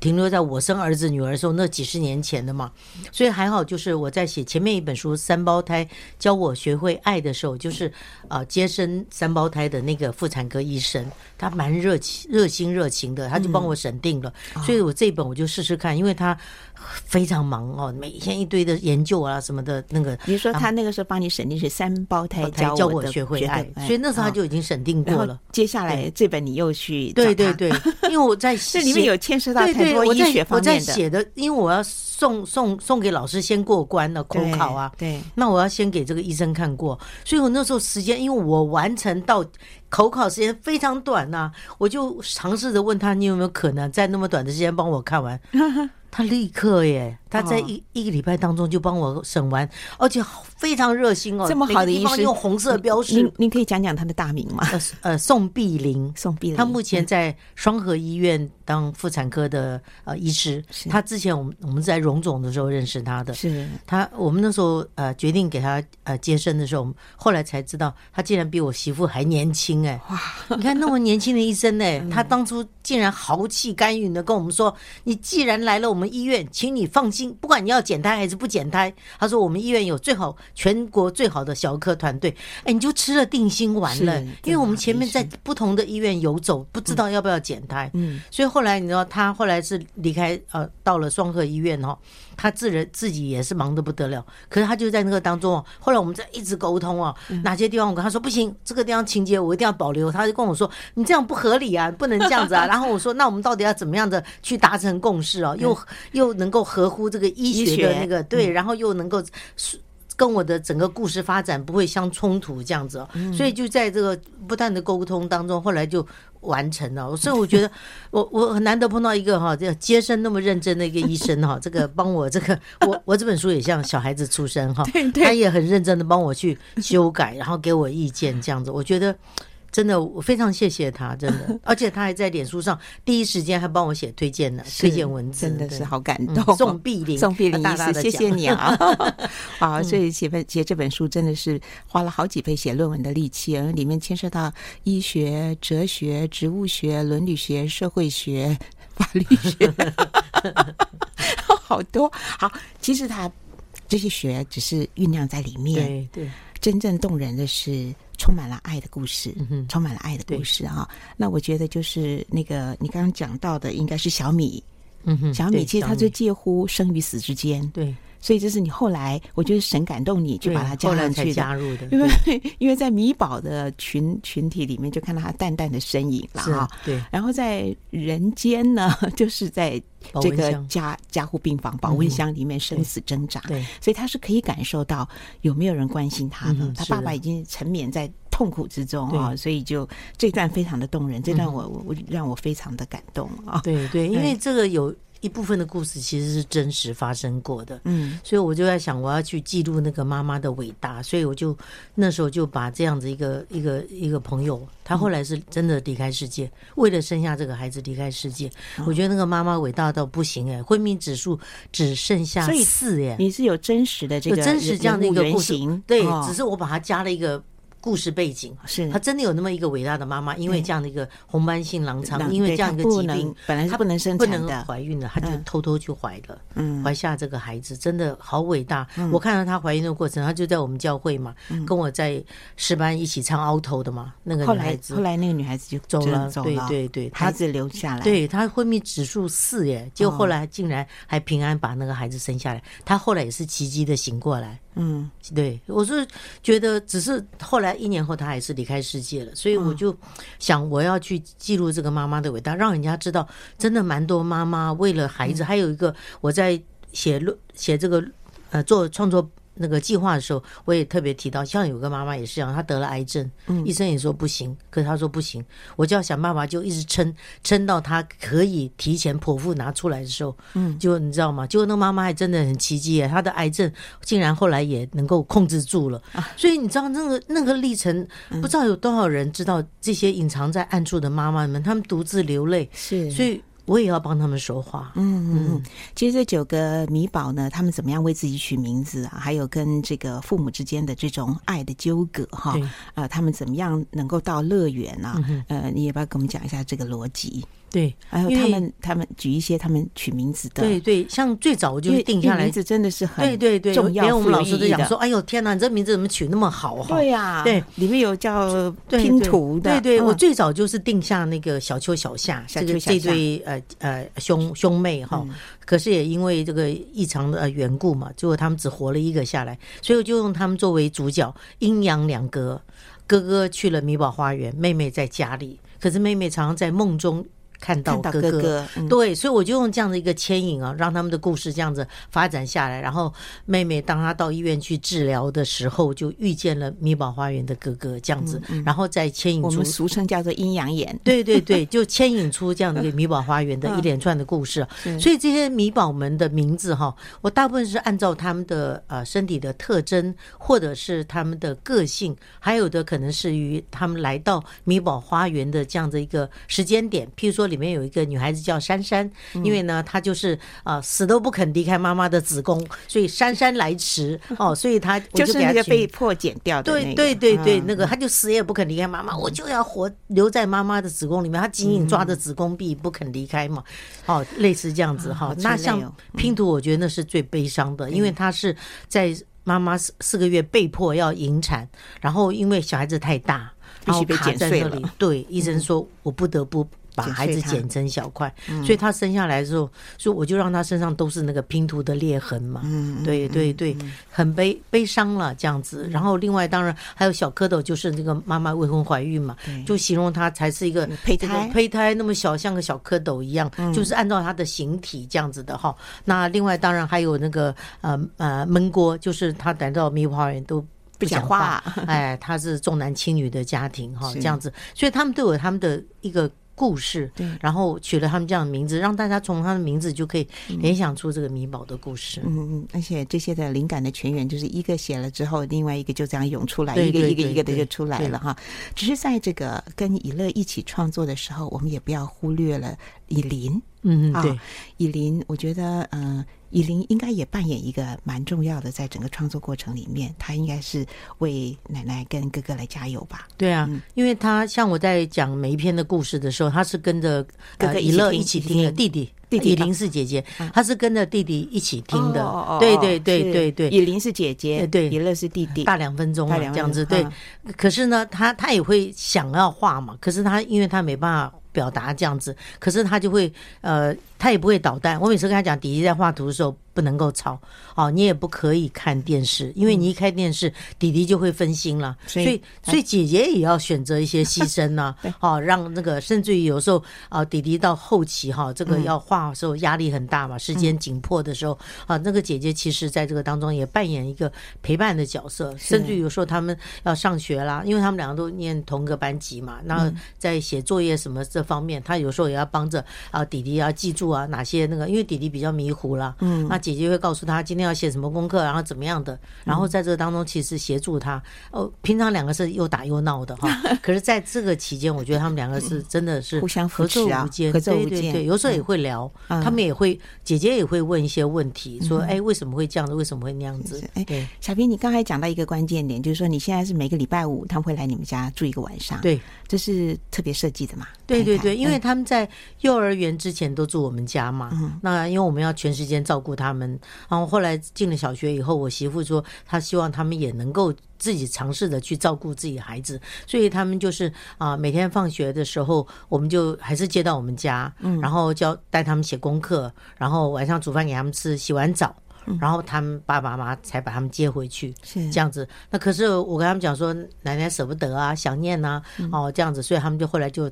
停留在我生儿子女儿的时候，那几十年前的嘛，所以还好，就是我在写前面一本书《三胞胎教我学会爱》的时候，就是啊接生三胞胎的那个妇产科医生，他蛮热情、热心、热情的，他就帮我审定了，所以我这一本我就试试看，因为他。非常忙哦，每天一堆的研究啊什么的，那个你说他那个时候帮你审定是三胞胎教教我学会爱，所以那时候他就已经审定过了。接下来这本你又去对对对，因为我在 这里面有牵涉到太多医学方面的。我在写的，因为我要送送送给老师先过关了口考啊，对，那我要先给这个医生看过，所以我那时候时间，因为我完成到口考时间非常短呐，我就尝试着问他，你有没有可能在那么短的时间帮我看完？他立刻耶，他在一一个礼拜当中就帮我审完，而且非常热心哦。这么好的医生，用红色标识。您您可以讲讲他的大名吗？呃呃，宋碧玲，宋碧玲，他目前在双河医院当妇产科的呃医师。他之前我们我们在荣总的时候认识他的。是他，我们那时候呃决定给他呃接生的时候，后来才知道他竟然比我媳妇还年轻哎！哇，你看那么年轻的医生哎，他当初竟然豪气干云的跟我们说：“你既然来了我们。”医院，请你放心，不管你要减胎还是不减胎，他说我们医院有最好全国最好的小儿科团队，哎，你就吃了定心丸了。因为我们前面在不同的医院游走，不知道要不要减胎，嗯，所以后来你知道他后来是离开呃，到了双鹤医院哦。他自人自己也是忙得不得了，可是他就在那个当中哦。后来我们在一直沟通哦，哪些地方我跟他说不行，这个地方情节我一定要保留。他就跟我说：“你这样不合理啊，不能这样子啊。”然后我说：“那我们到底要怎么样的去达成共识哦？又 又能够合乎这个医学的那个对，然后又能够跟我的整个故事发展不会相冲突这样子哦。所以就在这个不断的沟通当中，后来就。”完成了，所以我觉得 我我很难得碰到一个哈，这接生那么认真的一个医生哈，这个帮我这个我我这本书也像小孩子出生哈，他也很认真的帮我去修改，然后给我意见这样子，我觉得。真的，我非常谢谢他，真的，而且他还在脸书上第一时间还帮我写推荐呢，推荐文字，真的是好感动。宋碧玲，宋碧玲医师，谢谢你啊！好，所以写本写这本书真的是花了好几倍写论文的力气，而里面牵涉到医学、哲学、植物学、伦理学、社会学、法律学，好多。好，其实他这些学只是酝酿在里面，对对，真正动人的是。充满了爱的故事，充满了爱的故事啊！那我觉得就是那个你刚刚讲到的，应该是小米。嗯哼，小米其实它就介乎生与死之间。对，所以这是你后来我觉得神感动你，就把它加上去加入的。因为 因为在米宝的群群体里面，就看到他淡淡的身影了哈。对，然后在人间呢，就是在这个家家护病房保温箱里面生死挣扎。对，所以他是可以感受到有没有人关心他的。他爸爸已经沉湎在。痛苦之中啊，所以就这段非常的动人，这段我我让我非常的感动啊。对对，因为这个有一部分的故事其实是真实发生过的，嗯，所以我就在想，我要去记录那个妈妈的伟大，所以我就那时候就把这样子一个一个一个朋友，他后来是真的离开世界，为了生下这个孩子离开世界。我觉得那个妈妈伟大到不行哎，昏迷指数只剩下四耶。你是有真实的这个真实这样的一个故事，对，只是我把它加了一个。故事背景，是。她真的有那么一个伟大的妈妈，因为这样的一个红斑性狼疮，因为这样一个疾病，本来她不能生产的，不能怀孕的，她就偷偷去怀了，嗯，怀下这个孩子，真的好伟大。我看到她怀孕的过程，她就在我们教会嘛，跟我在诗班一起唱凹头的嘛，那个女孩子，后来那个女孩子就走了，对对对，孩子留下来，对她昏迷指数四耶，结果后来竟然还平安把那个孩子生下来，她后来也是奇迹的醒过来。嗯，对，我是觉得，只是后来一年后，他还是离开世界了，所以我就想，我要去记录这个妈妈的伟大，让人家知道，真的蛮多妈妈为了孩子，还有一个我在写论写这个呃做创作。那个计划的时候，我也特别提到，像有个妈妈也是这样，她得了癌症，嗯，医生也说不行，可是她说不行，我就要想办法，就一直撑，撑到她可以提前剖腹拿出来的时候，嗯，就你知道吗？结果那妈妈还真的很奇迹，她的癌症竟然后来也能够控制住了，所以你知道那个那个历程，不知道有多少人知道这些隐藏在暗处的妈妈们，她们独自流泪，是，所以。我也要帮他们说话。嗯嗯，其实这九个米宝呢，他们怎么样为自己取名字啊？还有跟这个父母之间的这种爱的纠葛哈？啊，他们怎么样能够到乐园啊？呃，你也不要跟我们讲一下这个逻辑？对，还有他们，他们举一些他们取名字的，对对，像最早我就定下来，名字真的是很对对对重要。连我们老师都讲说：“哎呦天哪，你这名字怎么取那么好？”哈，对呀，对，里面有叫拼图的。对对，我最早就是定下那个小秋小夏这个这对呃呃兄兄妹哈，可是也因为这个异常的缘故嘛，最后他们只活了一个下来，所以我就用他们作为主角，阴阳两隔，哥哥去了米宝花园，妹妹在家里，可是妹妹常常在梦中。看到哥哥，哥哥嗯、对，所以我就用这样的一个牵引啊，让他们的故事这样子发展下来。然后妹妹当她到医院去治疗的时候，就遇见了米宝花园的哥哥，这样子，嗯嗯、然后再牵引出我们俗称叫做阴阳眼。对对对，就牵引出这样的一个米宝花园的 一连串的故事。嗯、所以这些米宝们的名字哈，我大部分是按照他们的呃身体的特征，或者是他们的个性，还有的可能是于他们来到米宝花园的这样的一个时间点，譬如说。里面有一个女孩子叫珊珊，因为呢，她就是啊死都不肯离开妈妈的子宫，所以姗姗来迟 哦，所以她就是那个被迫剪掉的，对对对对，那个她就死也不肯离开妈妈，我就要活留在妈妈的子宫里面，她紧紧抓着子宫壁不肯离开嘛，哦，类似这样子哈。那像拼图，我觉得那是最悲伤的，因为她是在妈妈四四个月被迫要引产，然后因为小孩子太大，必须被剪碎了，对，医生说我不得不。把孩子剪成小块，所以他生下来的时候，所以我就让他身上都是那个拼图的裂痕嘛。嗯，对对对，很悲悲伤了这样子。然后另外当然还有小蝌蚪，就是那个妈妈未婚怀孕嘛，就形容他才是一个胚胎，胚胎那么小，像个小蝌蚪一样，就是按照他的形体这样子的哈。那另外当然还有那个呃呃闷锅，就是他来到米宝花园都不讲话，哎，他是重男轻女的家庭哈，这样子，所以他们都有他们的一个。故事，对，然后取了他们这样的名字，让大家从他的名字就可以联想出这个米宝的故事。嗯嗯，而且这些的灵感的泉源，就是一个写了之后，另外一个就这样涌出来，一个一个一个的就出来了哈。只是在这个跟以乐一起创作的时候，我们也不要忽略了以琳。嗯嗯，对，以琳，我觉得嗯。呃以琳应该也扮演一个蛮重要的，在整个创作过程里面，她应该是为奶奶跟哥哥来加油吧？对啊，嗯、因为她像我在讲每一篇的故事的时候，她是跟着哥哥以乐一起听的，弟弟弟弟以琳是姐姐，她是跟着弟弟一起听的。哦、对对对对对，以琳是姐姐，对，以乐是弟弟，大两分钟这样子。对，可是呢，他他也会想要画嘛，可是他因为他没办法表达这样子，可是他就会呃。他也不会捣蛋。我每次跟他讲，弟弟在画图的时候不能够吵，哦，你也不可以看电视，因为你一开电视，弟弟就会分心了。所以，所以姐姐也要选择一些牺牲呢，哦，让那个甚至于有时候啊，弟弟到后期哈，这个要画的时候压力很大嘛，时间紧迫的时候啊，那个姐姐其实在这个当中也扮演一个陪伴的角色，甚至于有时候他们要上学啦，因为他们两个都念同个班级嘛，那在写作业什么这方面，他有时候也要帮着啊，弟弟要记住。啊，哪些那个？因为弟弟比较迷糊了，嗯，那姐姐会告诉他今天要写什么功课，然后怎么样的，然后在这个当中其实协助他。哦，平常两个是又打又闹的哈，可是在这个期间，我觉得他们两个是真的是 互相合作无间，合作无间。对对对，有时候也会聊，他们也会姐姐也会问一些问题，说哎为什么会这样子，为什么会那样子？哎，小平，你刚才讲到一个关键点，就是说你现在是每个礼拜五他们会来你们家住一个晚上，对，这是特别设计的嘛？对对对，因为他们在幼儿园之前都住我们家嘛，那因为我们要全时间照顾他们，然后后来进了小学以后，我媳妇说她希望他们也能够自己尝试的去照顾自己孩子，所以他们就是啊，每天放学的时候，我们就还是接到我们家，然后教带他们写功课，然后晚上煮饭给他们吃，洗完澡。然后他们爸爸妈妈才把他们接回去，是这样子。那可是我跟他们讲说，奶奶舍不得啊，想念啊，哦这样子，所以他们就后来就。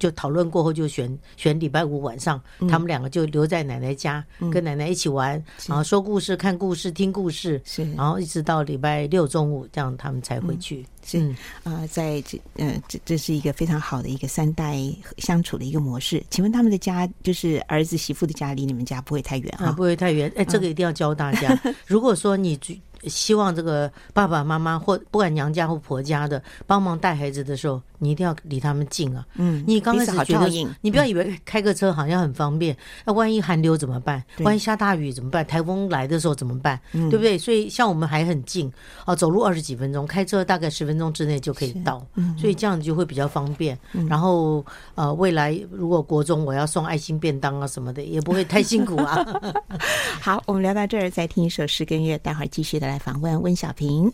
就讨论过后，就选选礼拜五晚上，他们两个就留在奶奶家，跟奶奶一起玩，然后说故事、看故事、听故事，是，然后一直到礼拜六中午，这样他们才回去。是啊，在这呃，这这是一个非常好的一个三代相处的一个模式。请问他们的家，就是儿子媳妇的家，离你们家不会太远啊？不会太远。哎，这个一定要教大家。如果说你希望这个爸爸妈妈或不管娘家或婆家的帮忙带孩子的时候，你一定要离他们近啊。嗯，你刚开始觉得，你不要以为开个车好像很方便，那万一寒流怎么办？万一下大雨怎么办？台风来的时候怎么办？对不对？所以像我们还很近啊，走路二十几分钟，开车大概十分钟之内就可以到，所以这样就会比较方便。然后呃，未来如果国中我要送爱心便当啊什么的，也不会太辛苦啊。好，我们聊到这儿，再听一首诗跟乐，待会儿继续的来访问温小平。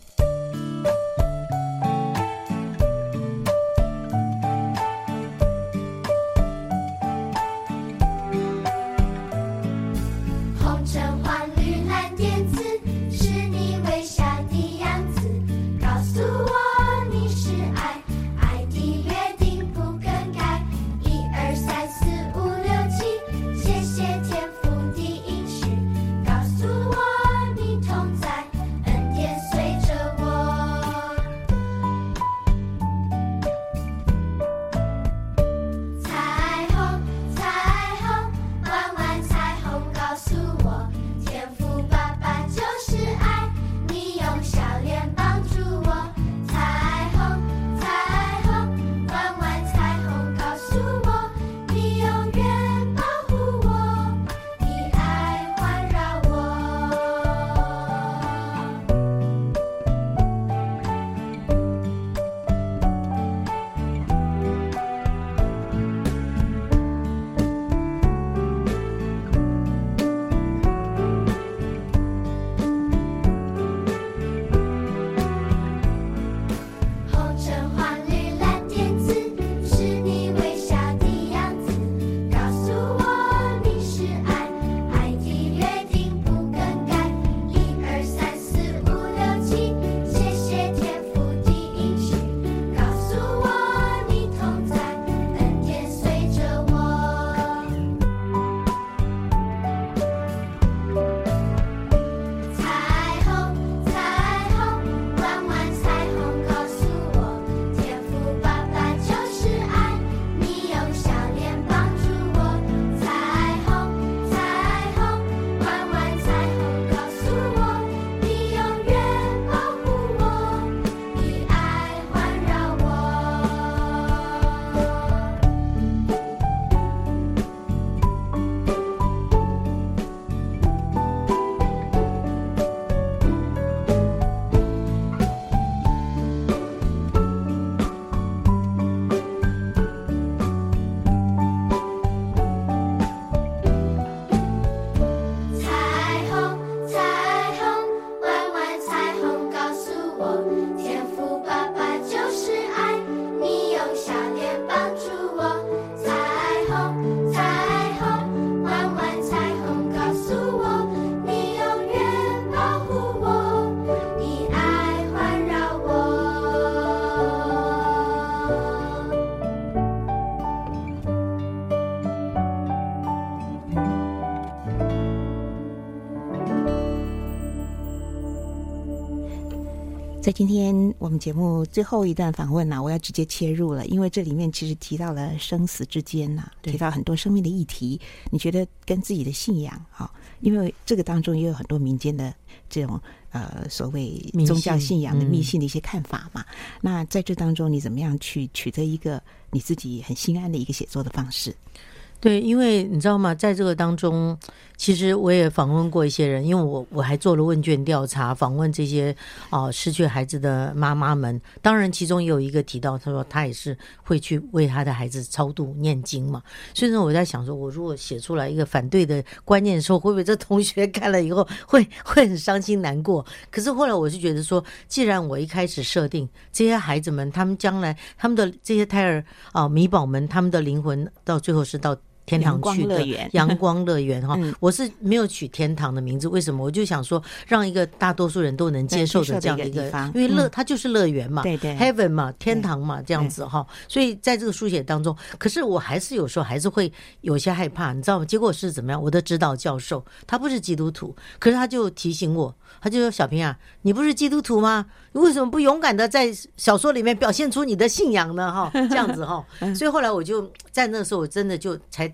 在今天我们节目最后一段访问呢、啊，我要直接切入了，因为这里面其实提到了生死之间呐、啊，提到很多生命的议题。你觉得跟自己的信仰，哈，因为这个当中也有很多民间的这种呃所谓宗教信仰的迷信的一些看法嘛。那在这当中，你怎么样去取得一个你自己很心安的一个写作的方式？对，因为你知道吗？在这个当中，其实我也访问过一些人，因为我我还做了问卷调查，访问这些啊、失去孩子的妈妈们。当然，其中有一个提到，他说他也是会去为他的孩子超度念经嘛。所以呢，我在想说，我如果写出来一个反对的观念的时候，会不会这同学看了以后会 会很伤心难过？可是后来我是觉得说，既然我一开始设定这些孩子们，他们将来他们的这些胎儿啊、米宝们，他们的灵魂到最后是到。天堂去的阳光乐园 哈，我是没有取天堂的名字，为什么？我就想说，让一个大多数人都能接受的这样的一个，因为乐它就是乐园嘛，对对，heaven 嘛，天堂嘛，这样子哈。所以在这个书写当中，可是我还是有时候还是会有些害怕，你知道吗？结果是怎么样？我的指导教授他不是基督徒，可是他就提醒我，他就说：“小平啊，你不是基督徒吗？你为什么不勇敢的在小说里面表现出你的信仰呢？哈，这样子哈。”所以后来我就在那时候，我真的就才。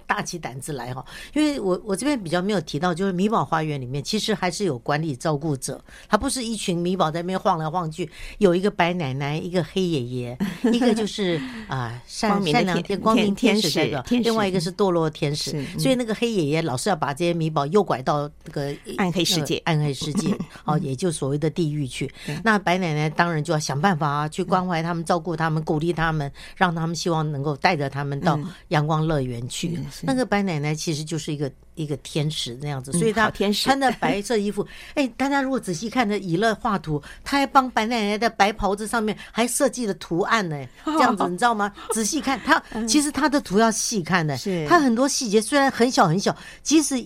大起胆子来哈，因为我我这边比较没有提到，就是米宝花园里面其实还是有管理照顾者，他不是一群米宝在那边晃来晃去，有一个白奶奶，一个黑爷爷，一个就是啊善善良天光明天使这个，另外一个是堕落天使，所以那个黑爷爷老是要把这些米宝诱拐到那个暗黑世界，暗黑世界 哦，也就所谓的地狱去。那白奶奶当然就要想办法啊，去关怀他们，照顾他们，鼓励他们，让他们希望能够带着他们到阳光乐园去。那个白奶奶其实就是一个一个天使那样子，所以她穿的白色衣服。哎，大家如果仔细看着以乐画图，他还帮白奶奶的白袍子上面还设计了图案呢。这样子你知道吗？仔细看，他其实他的图要细看的，他很多细节虽然很小很小，即使。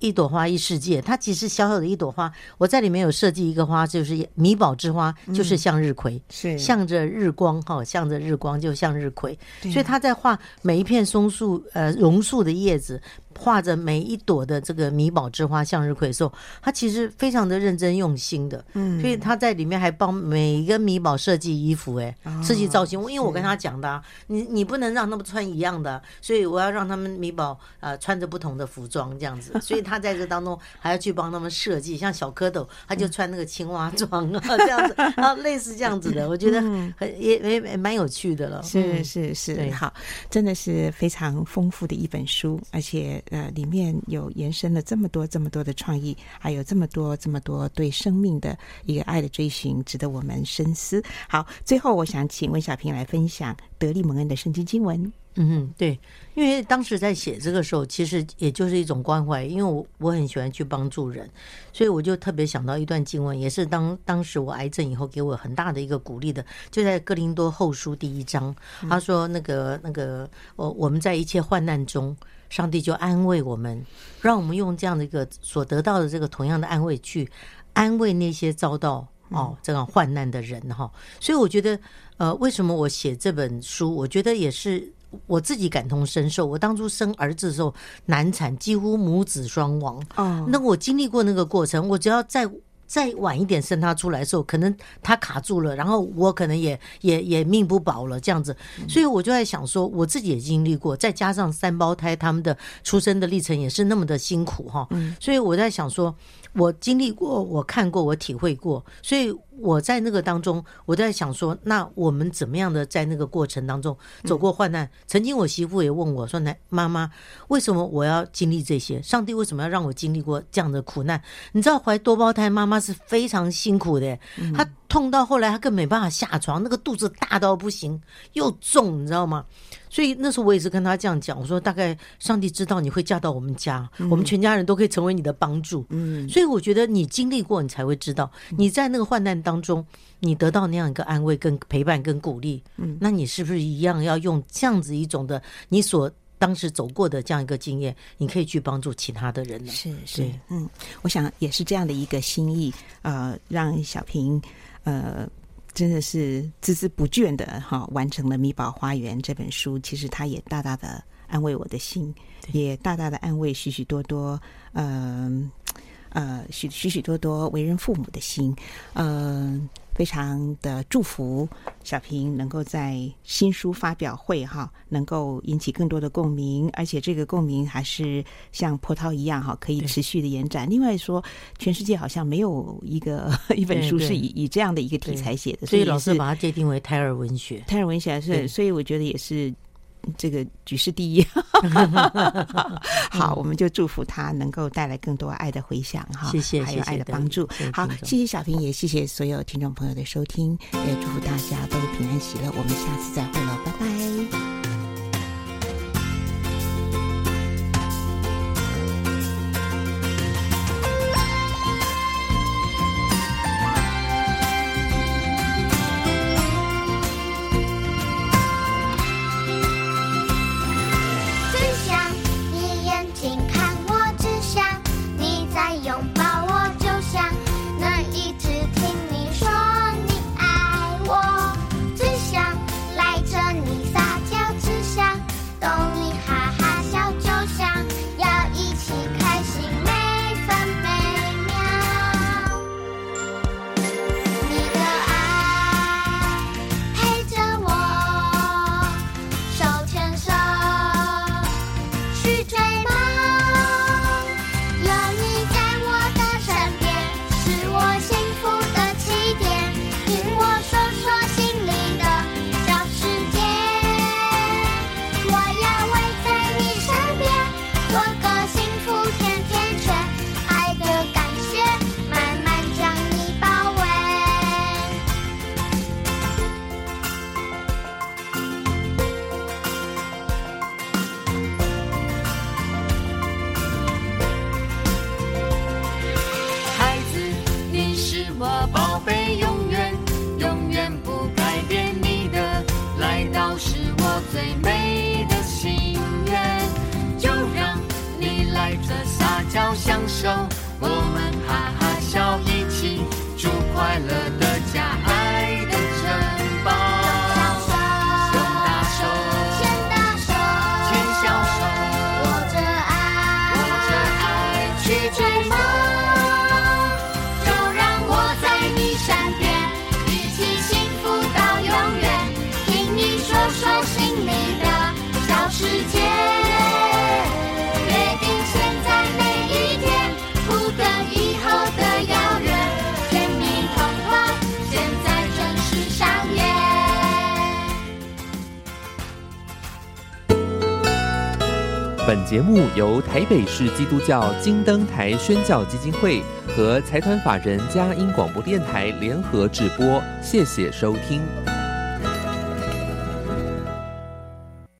一朵花一世界，它其实小小的一朵花，我在里面有设计一个花，就是米宝之花，就是向日葵，是。向着日光哈，向着日光就向日葵，所以他在画每一片松树呃榕树的叶子。画着每一朵的这个米宝之花向日葵的时候，他其实非常的认真用心的，嗯，所以他在里面还帮每一个米宝设计衣服，哎，设计造型。因为我跟他讲的，啊，你你不能让他们穿一样的，所以我要让他们米宝呃穿着不同的服装这样子。所以他在这当中还要去帮他们设计，像小蝌蚪，他就穿那个青蛙装啊，这样子啊，类似这样子的，我觉得很也也蛮有趣的了。是是是，好，真的是非常丰富的一本书，而且。呃，里面有延伸了这么多、这么多的创意，还有这么多、这么多对生命的一个爱的追寻，值得我们深思。好，最后我想请温小平来分享得力蒙恩的圣经经文。嗯哼，对，因为当时在写这个时候，其实也就是一种关怀，因为我我很喜欢去帮助人，所以我就特别想到一段经文，也是当当时我癌症以后给我很大的一个鼓励的，就在哥林多后书第一章，他说那个那个我我们在一切患难中。上帝就安慰我们，让我们用这样的一个所得到的这个同样的安慰去安慰那些遭到哦这样患难的人哈。所以我觉得，呃，为什么我写这本书？我觉得也是我自己感同身受。我当初生儿子的时候难产，几乎母子双亡。哦，那我经历过那个过程，我只要在。再晚一点生他出来的时候，可能他卡住了，然后我可能也也也命不保了这样子，所以我就在想说，我自己也经历过，再加上三胞胎他们的出生的历程也是那么的辛苦哈，所以我在想说。我经历过，我看过，我体会过，所以我在那个当中，我在想说，那我们怎么样的在那个过程当中走过患难？曾经我媳妇也问我说：“来，妈妈，为什么我要经历这些？上帝为什么要让我经历过这样的苦难？你知道怀多胞胎妈妈是非常辛苦的，她痛到后来她更没办法下床，那个肚子大到不行，又重，你知道吗？”所以那时候我也是跟他这样讲，我说大概上帝知道你会嫁到我们家，我们全家人都可以成为你的帮助。嗯，所以我觉得你经历过，你才会知道你在那个患难当中，你得到那样一个安慰、跟陪伴、跟鼓励。嗯，那你是不是一样要用这样子一种的你所当时走过的这样一个经验，你可以去帮助其他的人呢？是是，嗯，我想也是这样的一个心意，呃，让小平，呃。真的是孜孜不倦的哈，完成了《米宝花园》这本书。其实它也大大的安慰我的心，也大大的安慰许许多多嗯呃许许许多多为人父母的心。嗯、呃，非常的祝福小平能够在新书发表会哈，能够引起更多的共鸣，而且这个共鸣还是像波涛一样哈，可以持续的延展。另外说，全世界好像没有一个 一本书是以以这样的一个题材写的，所以老师把它界定为胎儿文学。胎儿文学是，所以我觉得也是。这个举世第一，好，我们就祝福他能够带来更多爱的回响哈，谢谢，还有爱的帮助。好，谢谢小平，也谢谢所有听众朋友的收听，也祝福大家都平安喜乐。我们下次再会目由台北市基督教金灯台宣教基金会和财团法人佳音广播电台联合直播，谢谢收听。